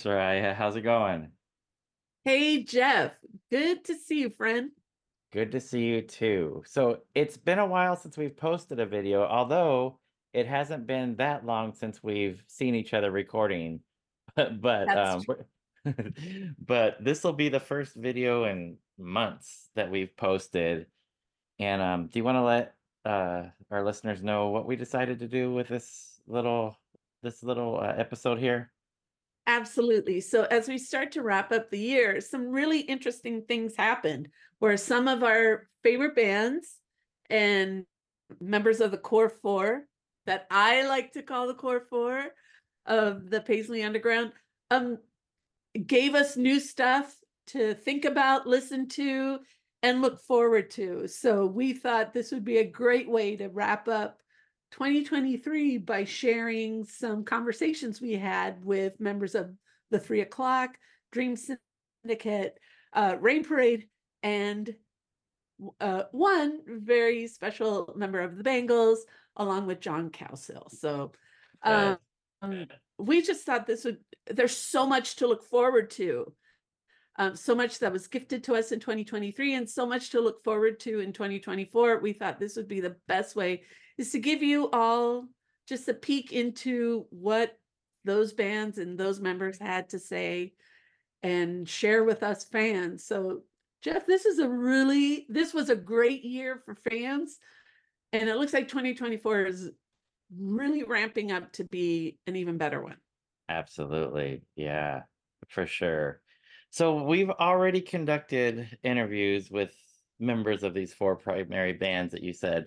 Soraya. How's it going? Hey, Jeff. Good to see you, friend. Good to see you too. So it's been a while since we've posted a video, although it hasn't been that long since we've seen each other recording. But but um but this will be the first video in months that we've posted. And um do you want to let uh our listeners know what we decided to do with this little this little uh, episode here? Absolutely. So, as we start to wrap up the year, some really interesting things happened where some of our favorite bands and members of the core four that I like to call the core four of the Paisley Underground um gave us new stuff to think about, listen to, and look forward to. So we thought this would be a great way to wrap up 2023 by sharing some conversations we had with members of the Three O'Clock, Dream Syndicate, uh, Rain Parade, and uh, one very special member of the Bengals, along with John Cowsill. So um, we just thought this would, there's so much to look forward to. Um, so much that was gifted to us in 2023 and so much to look forward to in 2024. We thought this would be the best way is to give you all just a peek into what those bands and those members had to say and share with us fans. So Jeff, this is a really this was a great year for fans and it looks like 2024 is really ramping up to be an even better one. Absolutely. Yeah, for sure. So we've already conducted interviews with members of these four primary bands that you said,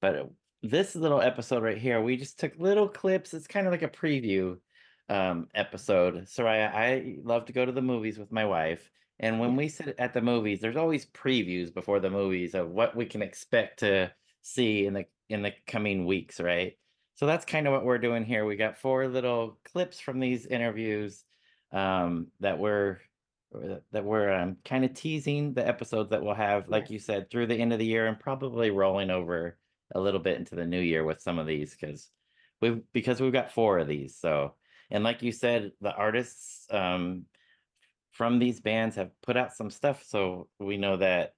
but this little episode right here, we just took little clips. It's kind of like a preview um episode. Soraya, I love to go to the movies with my wife, and when we sit at the movies, there's always previews before the movies of what we can expect to see in the in the coming weeks, right? So that's kind of what we're doing here. We got four little clips from these interviews um, that we're that that we're um, kind of teasing the episodes that we'll have, like you said, through the end of the year and probably rolling over a little bit into the new year with some of these because we've because we've got four of these. So and like you said, the artists um, from these bands have put out some stuff. So we know that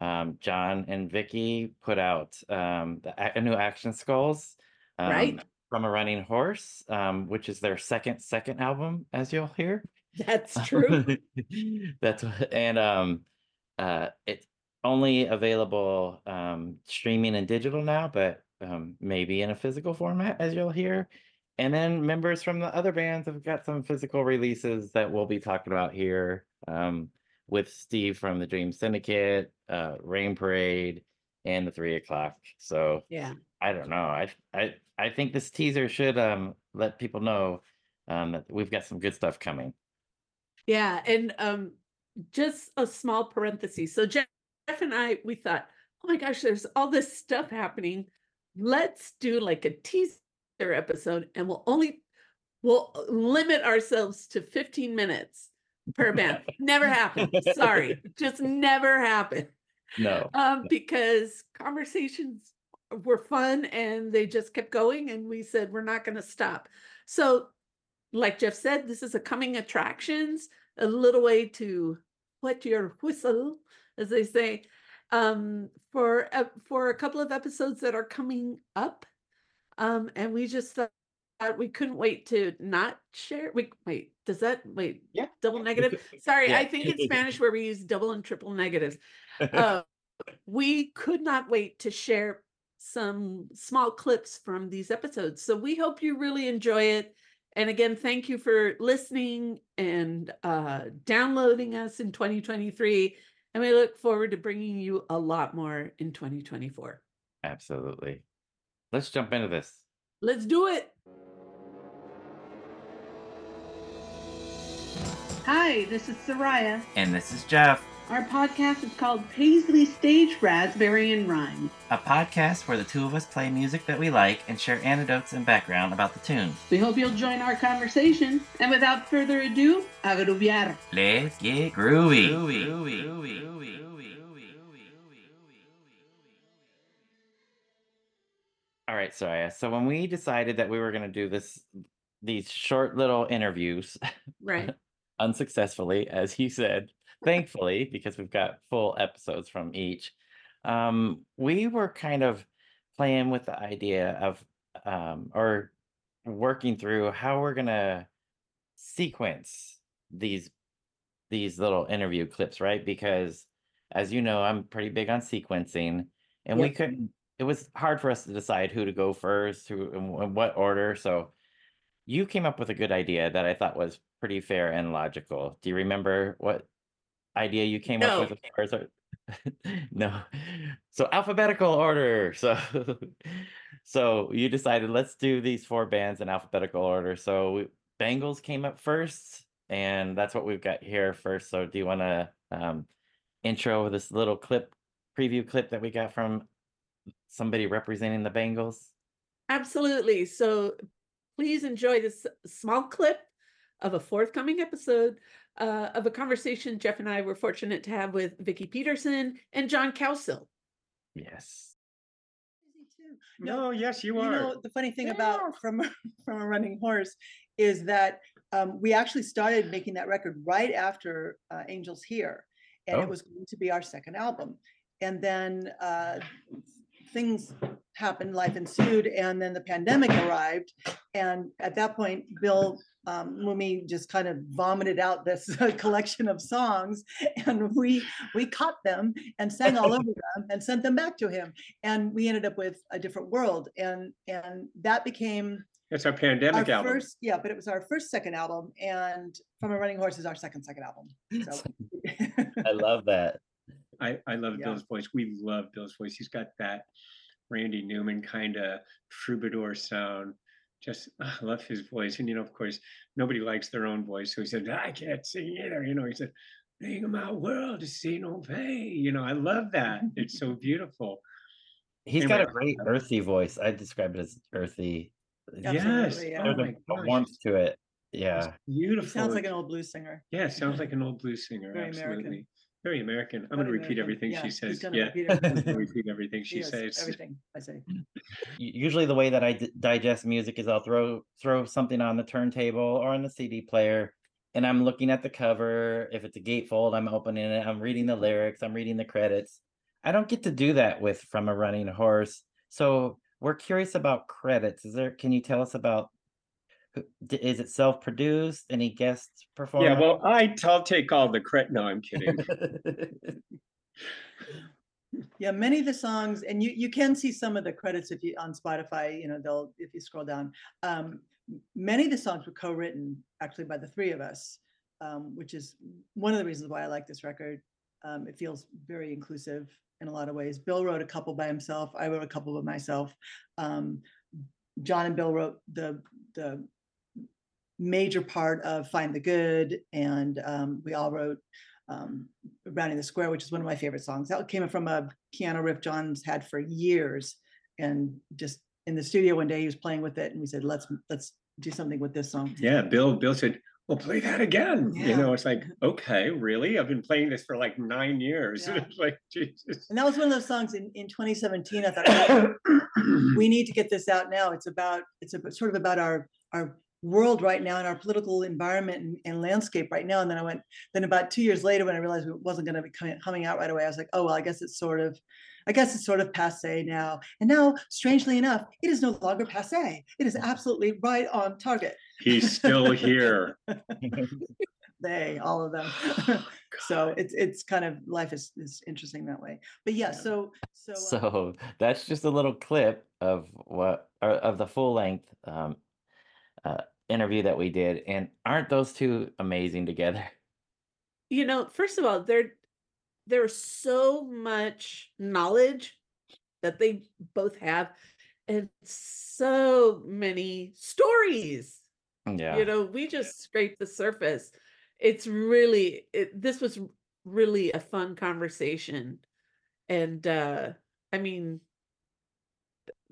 um, John and Vicki put out um, the a new Action Skulls Right. um, from a Running Horse, um, which is their second second album, as you'll hear. That's true. That's what, and um, uh, it's only available um, streaming and digital now, but um, maybe in a physical format, as you'll hear. And then members from the other bands have got some physical releases that we'll be talking about here um, with Steve from the Dream Syndicate, uh, Rain Parade, and the Three O'clock. So yeah. I don't know. I I I think this teaser should um let people know um that we've got some good stuff coming. Yeah, and um, just a small parenthesis. So Jeff and I, we thought, oh my gosh, there's all this stuff happening. Let's do like a teaser episode, and we'll only we'll uh, limit ourselves to 15 minutes per band. never happened. Sorry, just never happened. No. Um, because conversations were fun and they just kept going, and we said we're not going to stop. So like Jeff said, this is a coming attractions, a little way to wet your whistle, as they say, um, for uh, for a couple of episodes that are coming up. Um, and we just thought we couldn't wait to not share. We wait, does that wait? Yeah. Double negative. Sorry, yeah. I think in Spanish where we use double and triple negatives. Uh, we could not wait to share some small clips from these episodes. So we hope you really enjoy it. And again, thank you for listening and uh, downloading us in 2023. And we look forward to bringing you a lot more in 2024. Absolutely. Let's jump into this. Let's do it. Hi, this is Soraya. And this is Jeff, Our podcast is called Paisley Stage Raspberry and Rhyme. a podcast where the two of us play music that we like and share anecdotes and background about the tunes. We hope you'll join our conversation. And without further ado, agruviar. Let's get groovy. All right, Soraya. So when we decided that we were going to do this, these short little interviews, Right. unsuccessfully, as he said, thankfully, because we've got full episodes from each. Um, we were kind of playing with the idea of um, or working through how we're gonna sequence these these little interview clips, right? Because as you know, I'm pretty big on sequencing, and we couldn't. It was hard for us to decide who to go first, who in what order. So you came up with a good idea that I thought was pretty fair and logical. Do you remember what idea you came up with? As far as no. So alphabetical order. So so you decided let's do these four bands in alphabetical order. So we, Bengals came up first, and that's what we've got here first. So do you want to um, intro this little clip, preview clip that we got from somebody representing the Bengals? Absolutely. So please enjoy this small clip of a forthcoming episode uh, of a conversation Jeff and I were fortunate to have with Vicki Peterson and John Cowsill. Yes. Too. No, No, yes, you are. you are. know, the funny thing Yeah. about from from a running horse is that um, we actually started making that record right after uh, Angels Here, and Oh. it was going to be our second album. And then uh, things happened, life ensued, and then the pandemic arrived. And at that point, Bill um, Mumy just kind of vomited out this collection of songs, and we we caught them and sang all over them and sent them back to him and we ended up with a different world and and that became It's our our pandemic album. first yeah but it was our first second album and from a running horse is our second second album so I love that. I, I love Yeah. Bill's voice. We love Bill's voice. He's got that Randy Newman kind of troubadour sound. Just ah, I love his voice. And you know, of course, nobody likes their own voice. So he said, I can't sing either. You know, he said, Bring my world to see no pain. You know, I love that. It's so beautiful. He's Anyway, got a great earthy voice. I describe it as earthy. Yes. Yeah. There's Oh a, a warmth to it. it's Yeah. Beautiful. sounds like an old blues singer yeah, sounds like an old blues singer. Very American. Absolutely. Very American. I'm going to repeat everything Yeah, she says. gonna Yeah. repeat everything. repeat everything she Yes, says. everything i say Usually the way that I d- digest music is I'll throw throw something on the turntable or on the CD player and I'm looking at the cover. If it's a gatefold, I'm opening it. I'm reading the lyrics. I'm reading the credits. I don't get to do that with From a Running Horse. So we're curious about credits. Is there? Can you tell us about? Who- d- Is it self-produced? Any guest performers? Yeah, well, I, I'll take all the credit. No, I'm kidding. yeah many of the songs and you you can see some of the credits if you on spotify you know they'll if you scroll down um many of the songs were co-written actually by the three of us um, which is one of the reasons why i like this record um, it feels very inclusive in a lot of ways bill wrote a couple by himself i wrote a couple by myself um, john and bill wrote the the major part of find the good and um, we all wrote um, Rounding the Square, which is one of my favorite songs. That came from a piano riff John's had for years, and just in the studio one day he was playing with it, and we said, "Let's let's do something with this song." Yeah, Bill, Bill said, well, play that again. You know, it's like, okay, really? I've been playing this for like nine years. Yeah. Like, Jesus. And that was one of those songs in, in 2017. I thought we need to get this out now. It's about it's a, sort of about our our world right now in our political environment and, and landscape right now. And then I went then about two years later when I realized it wasn't going to be coming, coming out right away. I was like, oh well, I guess it's sort of. I guess it's sort of passe now. And now, strangely enough, it is no longer passe. It is absolutely right on target. He's still here. They, all of them. so it's it's kind of life is is interesting that way. But yeah, Yeah. so so uh, So that's just a little clip of what or of the full length um, uh, interview that we did, and aren't those two amazing together? You know, first of all, there there's so much knowledge that they both have and so many stories. Yeah, You know, we just scraped the surface. It's really it, this was really a fun conversation. And uh I mean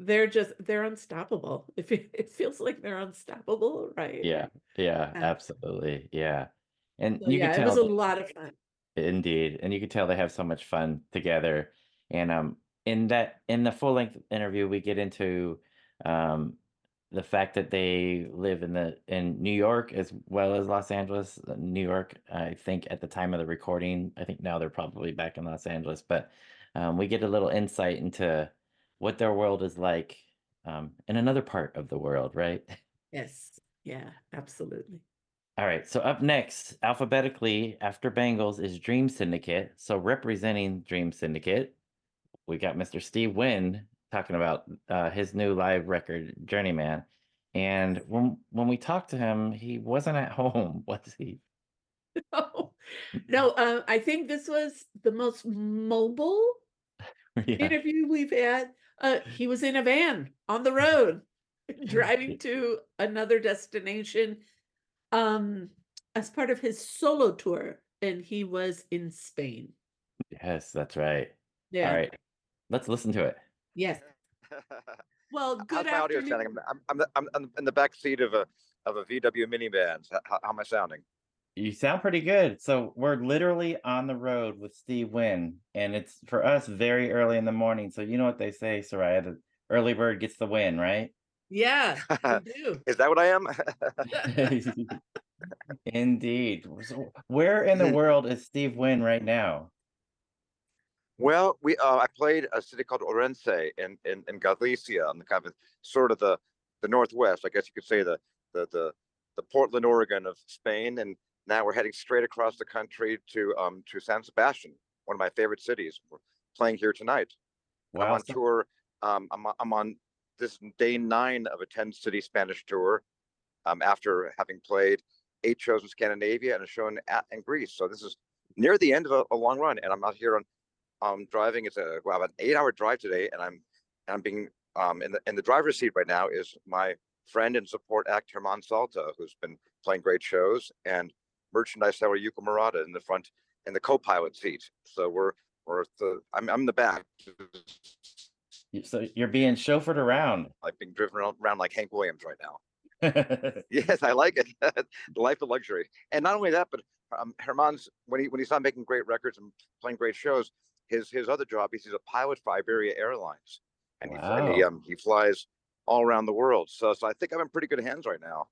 they're just they're unstoppable. If it, it feels like they're unstoppable, right? yeah, yeah, Yeah. absolutely, yeah. And So you yeah, it was a lot of fun. Indeed, and you could tell they have so much fun together. And um, in that in the full length interview, we get into um, the fact that they live in the in New York as well as Los Angeles. uh, New York, I think at the time of the recording, I think now they're probably back in Los Angeles, but um, we get a little insight into what their world is like um, in another part of the world, right? Yes, yeah, absolutely. All right, so up next, alphabetically after Bengals is Dream Syndicate. So representing Dream Syndicate, we got Mr. Steve Wynn talking about uh, his new live record, Journeyman. And when when we talked to him, he wasn't at home, was he? No, no, uh, I think this was the most mobile yeah. interview we've had. Uh, he was in a van on the road, driving to another destination, um, as part of his solo tour, and he was in Spain. Yes, that's right. Yeah. All right, let's listen to it. Yes. Well, How's good my audio afternoon. sounding? I'm, I'm, I'm, I'm in the back seat of a of a VW minivan. How, how, how am I sounding? You sound pretty good. So we're literally on the road with Steve Wynn, and it's for us very early in the morning. So you know what they say, Soraya, the early bird gets the win, right? Yeah, do. Is that what I am? Indeed. So where in the world is Steve Wynn right now? well, we uh, I played a city called Orense in, in in Galicia, on the kind of sort of the the northwest. I guess you could say the the the the Portland, Oregon of Spain, and now we're heading straight across the country to um to San Sebastian, one of my favorite cities. We're playing here tonight. I'm Wow. on tour. Um, I'm, on- I'm on this day nine of a 10 city Spanish tour um, after having played eight shows in Scandinavia and a show in, in Greece. So this is near the end of a, a long run. And I'm out here on um, driving. It's a well, about an eight hour drive today. And I'm, and I'm being um, in, the, in the driver's seat right now is my friend and support act, Herman Salto, who's been playing great shows, and merchandise seller Yuko Murata in the front in the co-pilot seat. So we're, we're the, I'm, I'm in the back. So you're being chauffeured around. like being driven around, like Hank Williams right now. Yes, I like it. the life of luxury. And not only that, but um, Herman's when he when he's not making great records and playing great shows, his his other job is he's a pilot for Iberia Airlines, and, he, fly- and he um he flies all around the world. So so I think I'm in pretty good hands right now.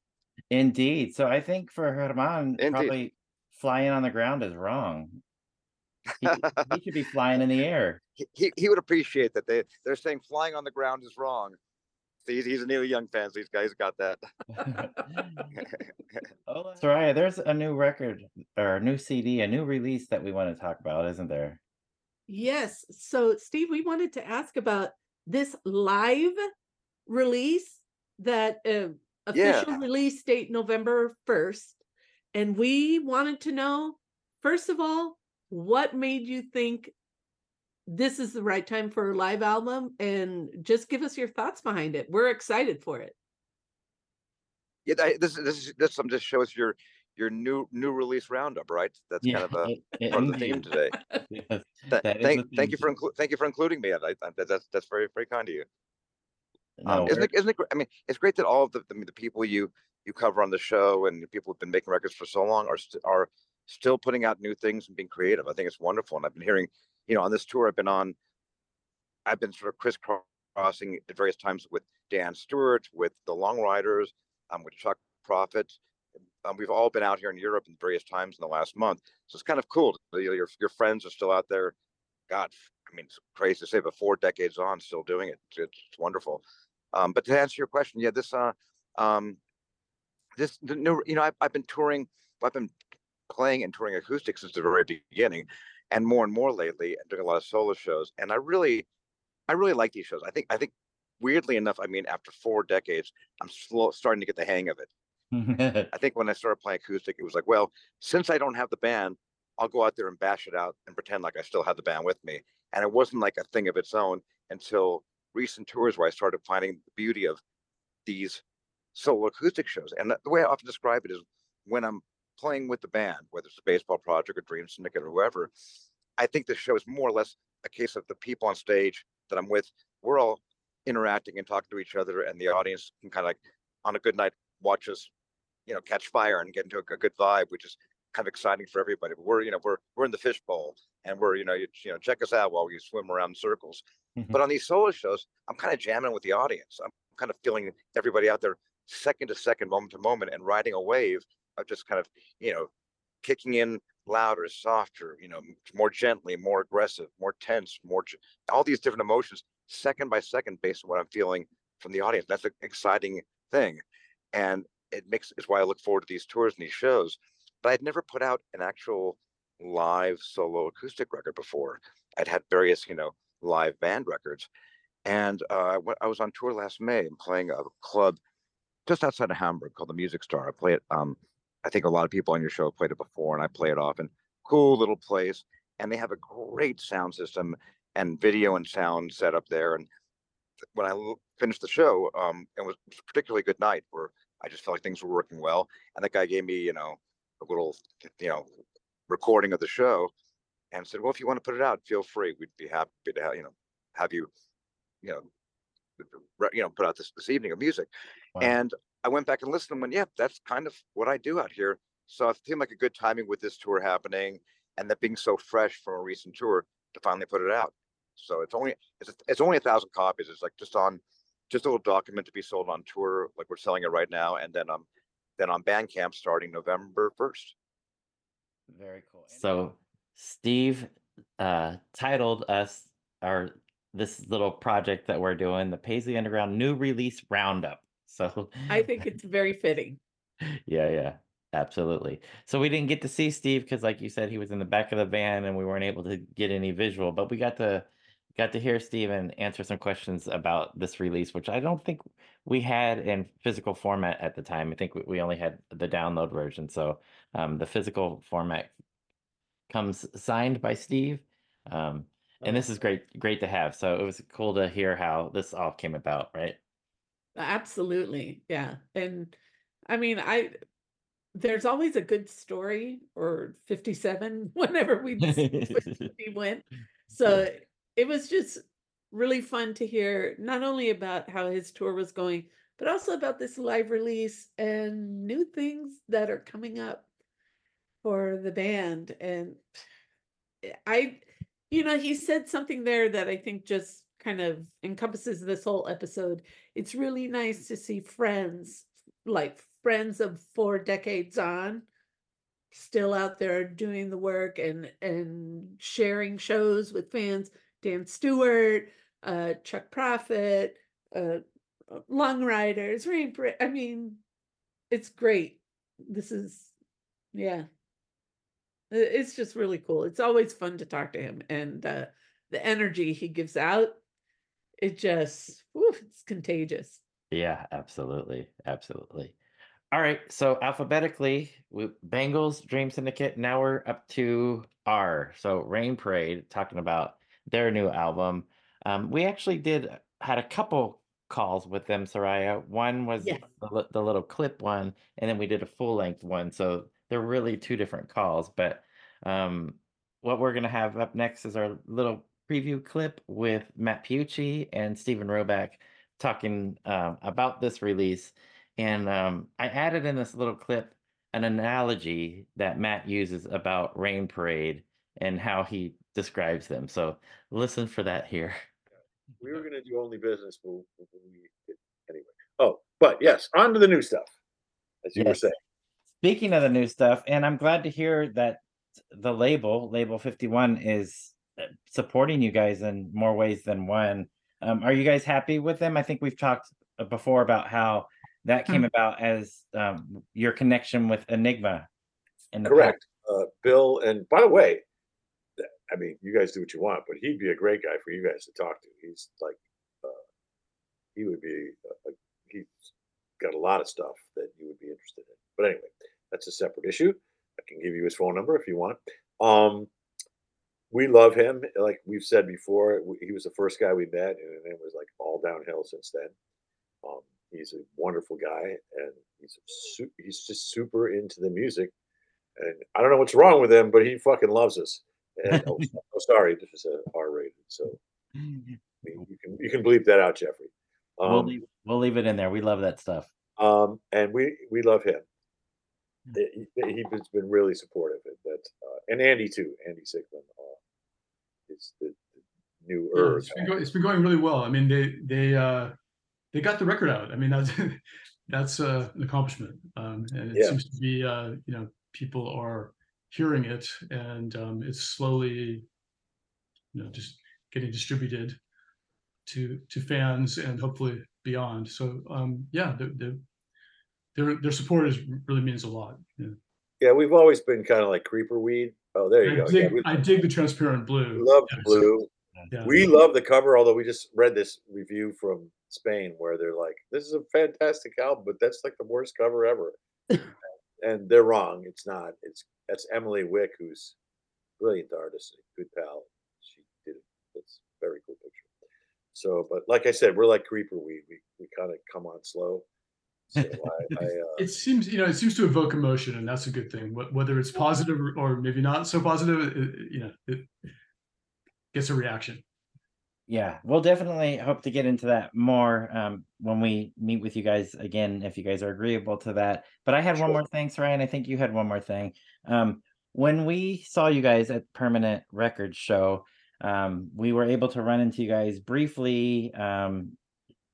Indeed. So I think for Herman, Indeed. probably flying on the ground is wrong. He, he should be flying in the air. he, he he would appreciate that they they're saying flying on the ground is wrong. So he's, he's a Neil Young fan, so these guys got that. Oh, Soraya, there's a new record or a new CD, a new release that we want to talk about, isn't there? Yes. So, Steve, we wanted to ask about this live release that uh, Yeah. official release date November 1st. And we wanted to know, first of all, what made you think this is the right time for a live album? And just give us your thoughts behind it. We're excited for it. Yeah, I- this this is this um, just shows your your new new release roundup, right? That's kind of a it- it- part of the theme today. Yes, Th- thank the thank you for inclu- thank you for including me. I, I, that's that's very very kind of you. No, Um, isn't it isn't it? I mean, it's great that all of the I mean, the people you you cover on the show and people who've been making records for so long are st- are still putting out new things and being creative. I think it's wonderful, and I've been hearing, you know, on this tour I've been on, I've been sort of crisscrossing at various times with Dan Stuart, with the Long Ryders, um, with Chuck Prophet. Um, we've all been out here in Europe in various times in the last month, so it's kind of cool. your, your friends are still out there. God, I mean, it's crazy to say, but four decades on, still doing it. It's, it's wonderful. Um, but to answer your question, yeah, this uh, um, this the new, you know, I've, I've been touring, I've been playing and touring acoustic since the very beginning, and more and more lately, and doing a lot of solo shows. And I really, I really like these shows. I think, I think, weirdly enough, I mean, after four decades, I'm slow, starting to get the hang of it. I think when I started playing acoustic, it was like, well, since I don't have the band, I'll go out there and bash it out and pretend like I still have the band with me. And it wasn't like a thing of its own until recent tours where I started finding the beauty of these solo acoustic shows. And the way I often describe it is when I'm playing with the band, whether it's a baseball project or Dream Syndicate or whoever, I think the show is more or less a case of the people on stage that I'm with. We're all interacting and talking to each other, and the audience can kind of like on a good night watch us, you know, catch fire and get into a, a good vibe, which is kind of exciting for everybody. But we're, you know, we're we're in the fishbowl, and we're, you know, you, you know, check us out while we swim around in circles. Mm-hmm. But on these solo shows, I'm kind of jamming with the audience. I'm kind of feeling everybody out there second to second, moment to moment, and riding a wave of just kind of, you know, kicking in louder, softer, you know, more gently, more aggressive, more tense, more all these different emotions, second by second, based on what I'm feeling from the audience. That's an exciting thing, and it makes it's why I look forward to these tours and these shows. But I'd never put out an actual live solo acoustic record before. I'd had various, you know, live band records, and uh, I was on tour last May and playing a club just outside of Hamburg called the Music Star. I play it. Um, I think a lot of people on your show played it before, and I play it often. Cool little place, and they have a great sound system and video and sound set up there. And when I finished the show, um, it was particularly good night where I just felt like things were working well. And that guy gave me, you know, a little, you know, recording of the show, and said, "Well, if you want to put it out, feel free. We'd be happy to have, you know, have you, you know, re- you know, put out this this evening of music." Wow. And I went back and listened and went, yeah, that's kind of what I do out here. So it seemed like a good timing with this tour happening and that being so fresh from a recent tour to finally put it out. So it's only it's it's only a thousand copies. It's like just on just a little document to be sold on tour, like we're selling it right now, and then um then on Bandcamp starting November first. Very cool. So Steve uh titled us our this little project that we're doing, the Paisley Underground new release roundup. So I think it's very fitting. yeah, yeah, absolutely. So we didn't get to see Steve because, like you said, he was in the back of the van and we weren't able to get any visual. But we got to got to hear Steve and answer some questions about this release, which I don't think we had in physical format at the time. I think we, only had the download version. So um, the physical format comes signed by Steve. Um, and this is great, great to have. So it was cool to hear how this all came about, right? Absolutely. Yeah. And I mean, I there's always a good story or 57 whenever we we went. So it was just really fun to hear not only about how his tour was going, but also about this live release and new things that are coming up for the band. And eh, I, you know, he said something there that I think just kind of encompasses this whole episode. It's really nice to see friends, like friends of four decades on, still out there doing the work and and sharing shows with fans. Dan Stuart, uh, Chuck Prophet, uh, uh, Long Ryders, Rain. I mean, it's great. This is, yeah, it's just really cool. It's always fun to talk to him, and uh, the energy he gives out, it just, whew, it's contagious. Yeah, absolutely. Absolutely. All right. So alphabetically, we, Bengals, Dream Syndicate. Now we're up to R. So Rain Parade, talking about their new album. Um, we actually did had a couple calls with them, Soraya. One was Yes. the, the little clip one, and then we did a full length one. So they're really two different calls. But um, what we're gonna have up next is our little preview clip with Matt Piucci and Steven Roback talking um, about this release. And um, I added in this little clip an analogy that Matt uses about Rain Parade and how he describes them. So listen for that here. we were gonna do only business, but we, anyway. Oh, but yes, on to the new stuff, as you were saying. Speaking of the new stuff, and I'm glad to hear that the label, Label 51, is uh, supporting you guys in more ways than one. Um, are you guys happy with them? I think we've talked uh, before about how that came about as um, your connection with Enigma. In the. Correct, uh, Bill. And by the way, I mean, you guys do what you want, but he'd be a great guy for you guys to talk to. He's like, uh, he would be. Uh, he's got a lot of stuff that you would be interested in. But anyway, that's a separate issue. I can give you his phone number if you want. Um, we love him. Like we've said before, he was the first guy we met, and it was like all downhill since then. Um, he's a wonderful guy, and he's su- he's just super into the music. And I don't know what's wrong with him, but he fucking loves us. And oh, oh, sorry, this is a R rated, so you can you can bleep that out, Jeffrey. we'll, Um, leave, we'll leave it in there. We love that stuff. um, and we we love him. He, he- he's been really supportive. That uh, and Andy too. Andy Sigmund uh, is the, the new Yeah, it's been, it's been going really well. I mean, they they uh, they got the record out. I mean, that's that's uh, an accomplishment, um, and it Yeah. seems to be uh, you know people are hearing it, and um, it's slowly, you know, just getting distributed to to fans and hopefully beyond. So um, yeah, the, the, their their support is really means a lot. Yeah. Yeah, we've always been kind of like creeper weed. Oh, there you I go. Yeah, we I dig the transparent blue. love the Yes. blue. Yeah. We love the cover, although we just read this review from Spain where they're like, "This is a fantastic album, but that's like the worst cover ever," and they're wrong. It's not. It's that's Emily Wick, who's a brilliant artist, a good pal. She did it. It's very cool picture. So, but like I said, we're like creeper weed. We we kind of come on slow. So I, I uh, it seems you know it seems to evoke emotion and that's a good thing whether it's positive or- or maybe not so positive it, it- you know it gets a reaction Yeah, we'll definitely hope to get into that more um, when we meet with you guys again, if you guys are agreeable to that. But I had one more thing, Ryan. I think you had one more thing. Um, when we saw you guys at Permanent Records Show, um, we were able to run into you guys briefly um,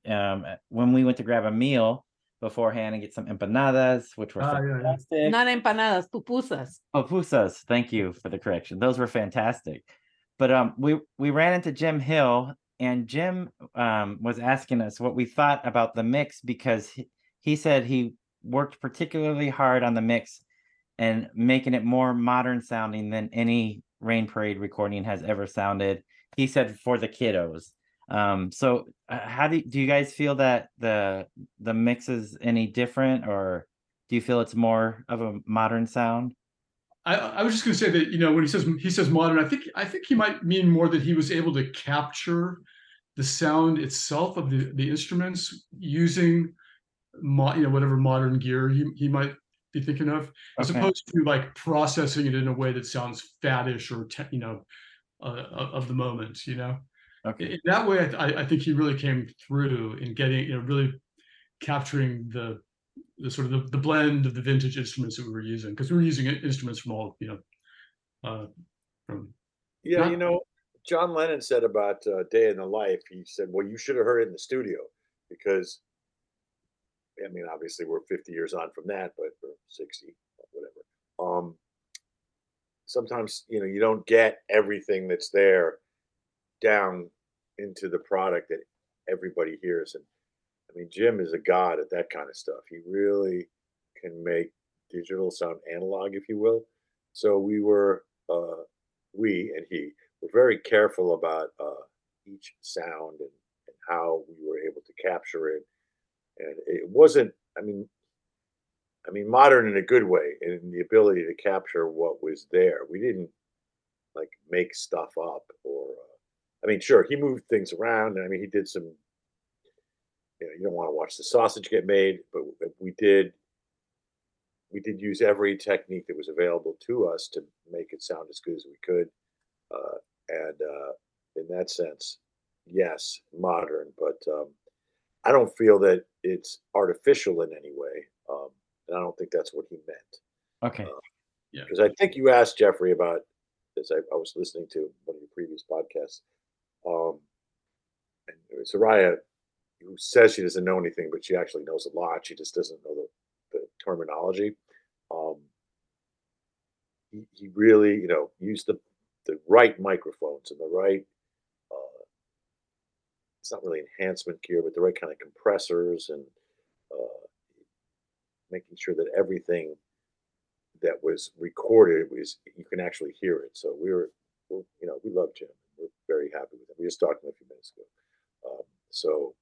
um, when we went to grab a meal beforehand and get some empanadas, which were Ah, yeah, yeah. fantastic. Not empanadas, pupusas. Pupusas, Thank you for the correction. Those were fantastic. But um, we we ran into Jim Hill, and Jim um was asking us what we thought about the mix because he, he said he worked particularly hard on the mix and making it more modern sounding than any Rain Parade recording has ever sounded. He said for the kiddos. Um, so uh, how do do you guys feel that the the mix is any different, or do you feel it's more of a modern sound? I, I was just going to say that you know when he says he says modern i think i think he might mean more that he was able to capture the sound itself of the the instruments using mo- you know whatever modern gear he, he might be thinking of as opposed to like processing it in a way that sounds faddish or te- you know uh, of the moment you know Okay. in that way I, I I think he really came through in getting you know really capturing the the sort of the, the blend of the vintage instruments that we were using because we were using instruments from all you know uh from Yeah, Not- you know, John Lennon said about uh, Day in the Life. He said, "Well, you should have heard it in the studio because, I mean, obviously we're 50 years on from that, but or 60, whatever. Um, sometimes you know you don't get everything that's there down into the product that everybody hears, and I mean, Jim is a god at that kind of stuff. He really can make digital sound analog, if you will. So we were." Uh, we and he were very careful about uh, each sound and, and how we were able to capture it. And it wasn't, I mean, I mean, modern in a good way, in the ability to capture what was there. We didn't like make stuff up, or uh, I mean, sure, he moved things around. And I mean, he did some. You know, you don't want to watch the sausage get made, but we did we did use every technique that was available to us to make it sound as good as we could. Uh, and uh, in that sense, yes, modern, but um, I don't feel that it's artificial in any way. Um, and I don't think that's what he meant. Okay. Yeah. Because I think you asked Jeffrey about this. I, I was listening to one of your previous podcasts. Um, and Soraya who says she doesn't know anything, but she actually knows a lot. She just doesn't know the, the terminology. Um, he, he really, you know, used the the right microphones and the right. Uh, it's not really enhancement gear, but the right kind of compressors and uh, making sure that everything that was recorded was you can actually hear it. So we were, we're, you know, we love Jim. We're very happy with him. We just talked to him a few minutes ago. Um, so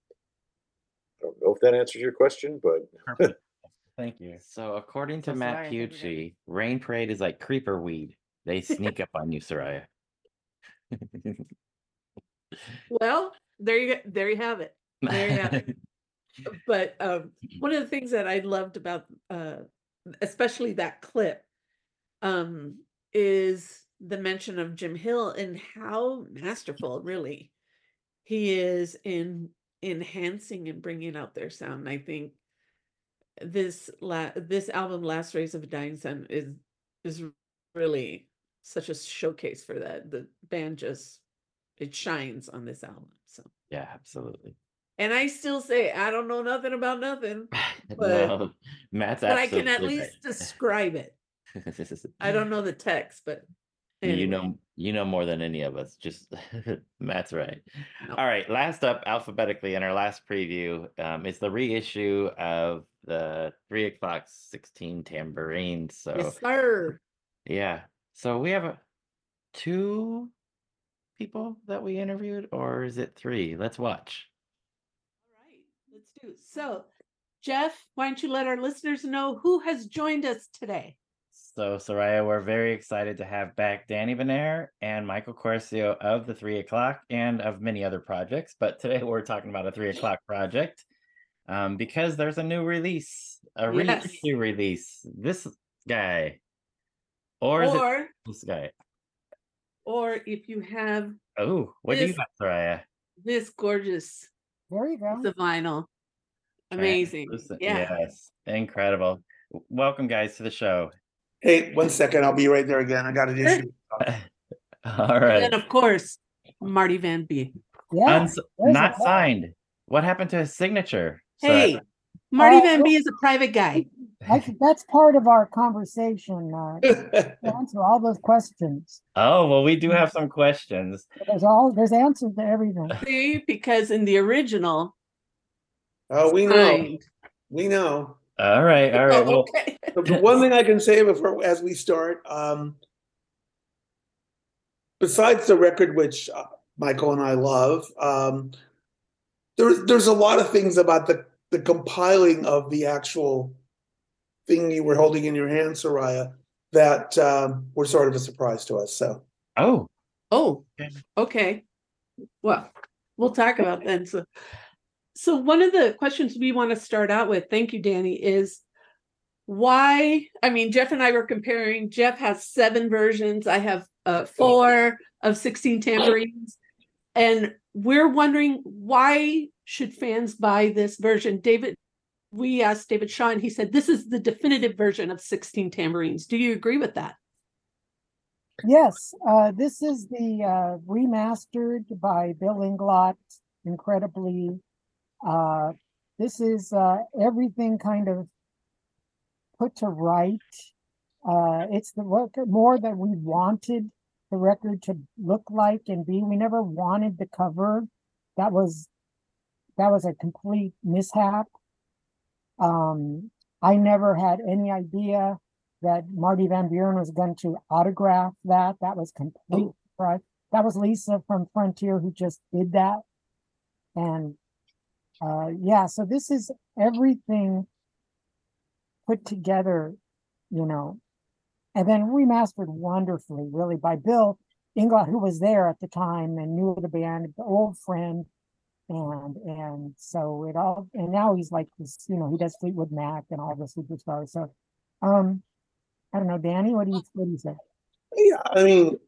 I don't know if that answers your question, but Thank you. So according to So Matt Soraya, have a good Piucci, Rain Parade is like creeper weed. They sneak up on you, Soraya. Well, there you go. There you have it. There you have it. But um, one of the things that I loved about, uh, especially that clip, um, is the mention of Jim Hill and how masterful, really, he is in enhancing and bringing out their sound. And I think this la- this album, "Last Rays of a Dying Sun," is is really such a showcase for that. The band just it shines on this album. So yeah, absolutely. And I still say, I don't know nothing about nothing, but- no, Matt's but I can at least right. describe it. I don't know the text, but. You know, you know more than any of us. Just Matt's right. All right. Last up, alphabetically, in our last preview, um, is the reissue of the three o'clock sixteen tambourine. So Yes, sir. yeah. So we have a two people that we interviewed, or is it three? Let's watch. All right, let's do it. So, Jeff, why don't you let our listeners know who has joined us today? So, Soraya, we're very excited to have back Danny Benair and Michael Quercio of the Three O'clock and of many other projects. But today we're talking about a Three O'clock project um, because there's a new release, a Yes. reissue release. This guy, or is it Or, this guy? or if you have Oh, what do you This- got, Soraya? this gorgeous There you go. piece of vinyl, amazing. Translucent- Yeah. Yes, incredible. Welcome, guys, to the show. Hey, one second, I'll be right there again. I got an issue. All right. And of course, Marty Van B. Yeah. Uns- not signed. What happened to his signature? Soraya? Hey, Marty Uh, Van B is a private guy. I that's part of our conversation, uh, answer all those questions. Oh, well, we do have some questions. There's all, there's answers to everything. See, because in the original, Oh, we know, signed. we know. All right, all right. Well, okay. The one thing I can say before, as we start, um, besides the record, which uh, Michael and I love, um, there's, there's a lot of things about the, the compiling of the actual thing you were holding in your hand, Soraya, that, um, were sort of a surprise to us, so. oh, Oh, Okay. okay. Well, we'll talk about then. So, so one of the questions we want to start out with, thank you, Danny, is why? I mean, Jeff and I were comparing. Jeff has seven versions. I have uh, four of 16 tambourines. And we're wondering why should fans buy this version? David, we asked David Shaw, and he said this is the definitive version of 16 tambourines. Do you agree with that? Yes, uh, this is the, uh, remastered by Bill Inglot, incredibly. Uh, this is, uh, everything kind of put to right. Uh, it's the record more that we wanted the record to look like and be. We never wanted the cover. That was, that was a complete mishap. Um, I never had any idea that Marty Van Buren was going to autograph that. That was complete surprise. That was Lisa from Frontier who just did that. And uh, yeah, so this is everything put together, you know, and then remastered wonderfully, really, by Bill Inglot, who was there at the time and knew the band, the old friend. And and so it all and now he's like this, you know, he does Fleetwood Mac and all the superstars. So um I don't know, Danny, what do you what do you say? Yeah, I mean,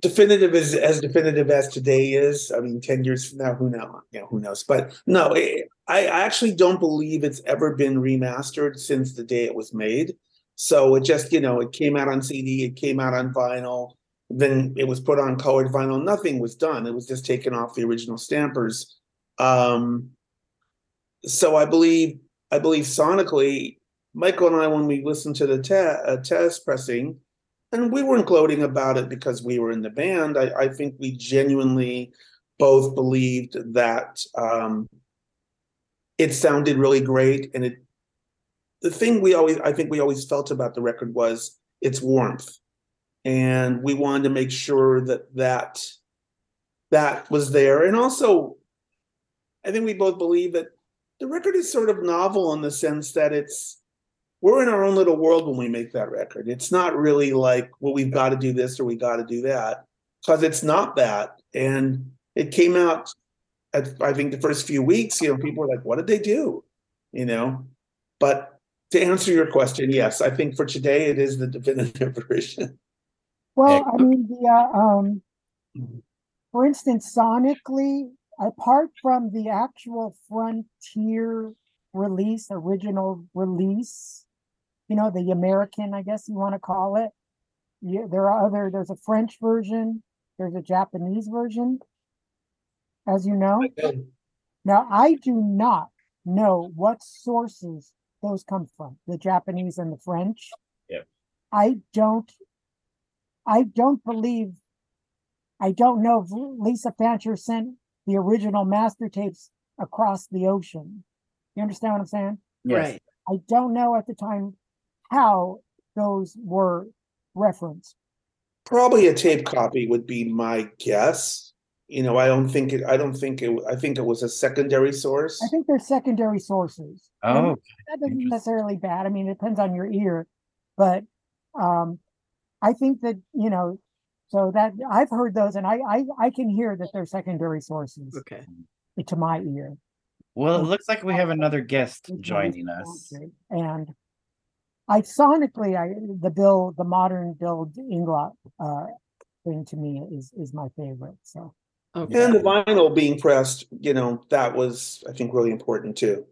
definitive as as definitive as today is. I mean, ten years from now, who knows? You know, who knows? But no, eh, I, I actually don't believe it's ever been remastered since the day it was made. So it just, you know, it came out on CD, it came out on vinyl, then it was put on colored vinyl. Nothing was done. It was just taken off the original stampers. Um, so I believe, I believe sonically, Michael and I, when we listened to the te- uh, test pressing, and we weren't gloating about it because we were in the band. I, I think we genuinely both believed that um, it sounded really great, and it. The thing we always, I think we always felt about the record was its warmth, and we wanted to make sure that that that was there, and also, I think we both believe that the record is sort of novel in the sense that it's we're in our own little world when we make that record. It's not really like, well, we've got to do this or we got to do that, because it's not that. And it came out, at, I think, the first few weeks. You know, people were like, "What did they do?" You know. But to answer your question, yes, I think for today it is the definitive version. Well, I mean, the uh, um, for instance, sonically, apart from the actual Frontier release, original release, you know, the American, I guess you want to call it. Yeah, there are other. There's a French version. There's a Japanese version. As you know, Now, I do not know what sources those come from, the Japanese and the French. Yep. I don't, I don't believe, I don't know if Lisa Fancher sent the original master tapes across the ocean. You understand what I'm saying? Right. I don't know at the time how those were referenced. Probably a tape copy would be my guess. You know, I don't think it, I don't think it, I think it was a secondary source. I think they're secondary sources. Oh, that doesn't necessarily bad. I mean, it depends on your ear, but um, I think that you know, so that I've heard those, and I I, I can hear that they're secondary sources Okay. to my ear. well, it looks like we have another guest joining us. And I sonically, I the bill, the modern Bill Inglot uh, thing to me is is my favorite. So Okay. And the vinyl being pressed, you know, that was, I think, really important too.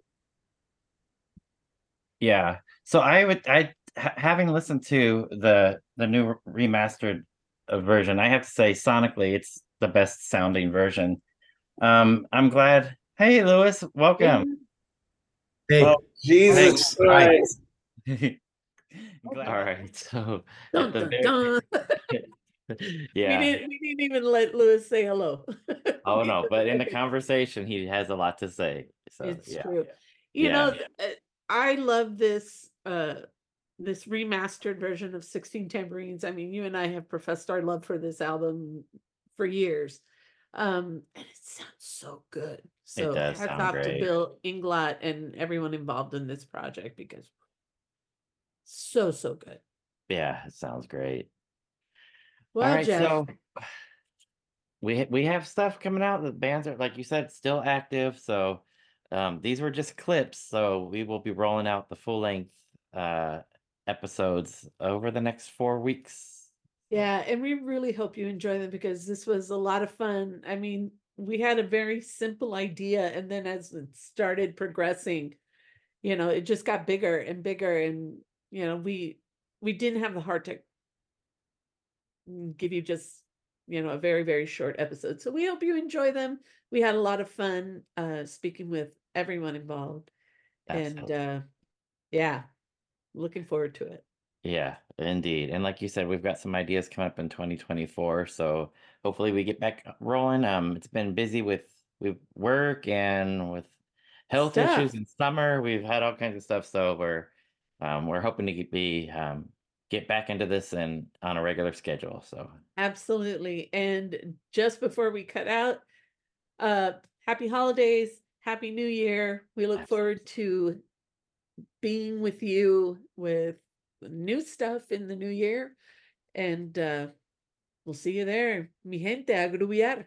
Yeah. So I would I having listened to the the new remastered uh, version, I have to say sonically it's the best sounding version. Um I'm glad. Hey Lewis, welcome. Hey, Oh, Jesus thanks. Christ. Glad- All right. So Dun, dun, very- dun. yeah. We didn't, we didn't even let Lewis say hello. Oh no, but in the conversation he has a lot to say. So It's yeah. true. You know, Yeah. th- uh, I love this uh this remastered version of 16 Tambourines. I mean, you and I have professed our love for this album for years. Um, and it sounds so good. So hats off great. to Bill Inglot and everyone involved in this project because so so good. Yeah, it sounds great. Well, All right, Jeff, so we we have stuff coming out. The bands are like you said, still active. So um, these were just clips. So we will be rolling out the full length uh, episodes over the next four weeks. Yeah, and we really hope you enjoy them because this was a lot of fun. I mean, we had a very simple idea, and then as it started progressing, you know, it just got bigger and bigger, and you know, we we didn't have the heart to give you just you know a very very short episode. So we hope you enjoy them. We had a lot of fun uh speaking with everyone involved, and Absolutely. uh yeah, looking forward to it. Yeah, indeed. And like you said, we've got some ideas coming up in 2024. So hopefully we get back rolling. Um, it's been busy with with work and with health issues in summer. We've had all kinds of stuff. So we're um we're hoping to get, be um get back into this and on a regular schedule. So Absolutely. And just before we cut out, uh happy holidays, happy new year. We look forward to being with you with new stuff in the new year. And uh we'll see you there. Mi gente, a grubiar.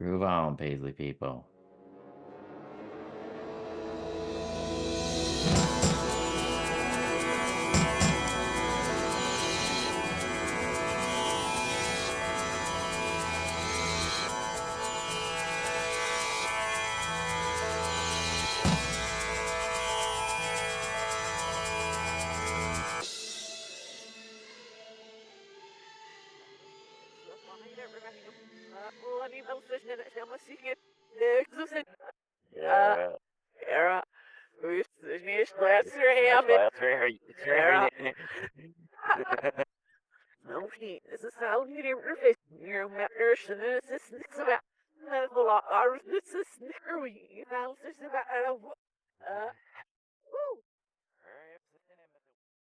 groove on, Paisley people.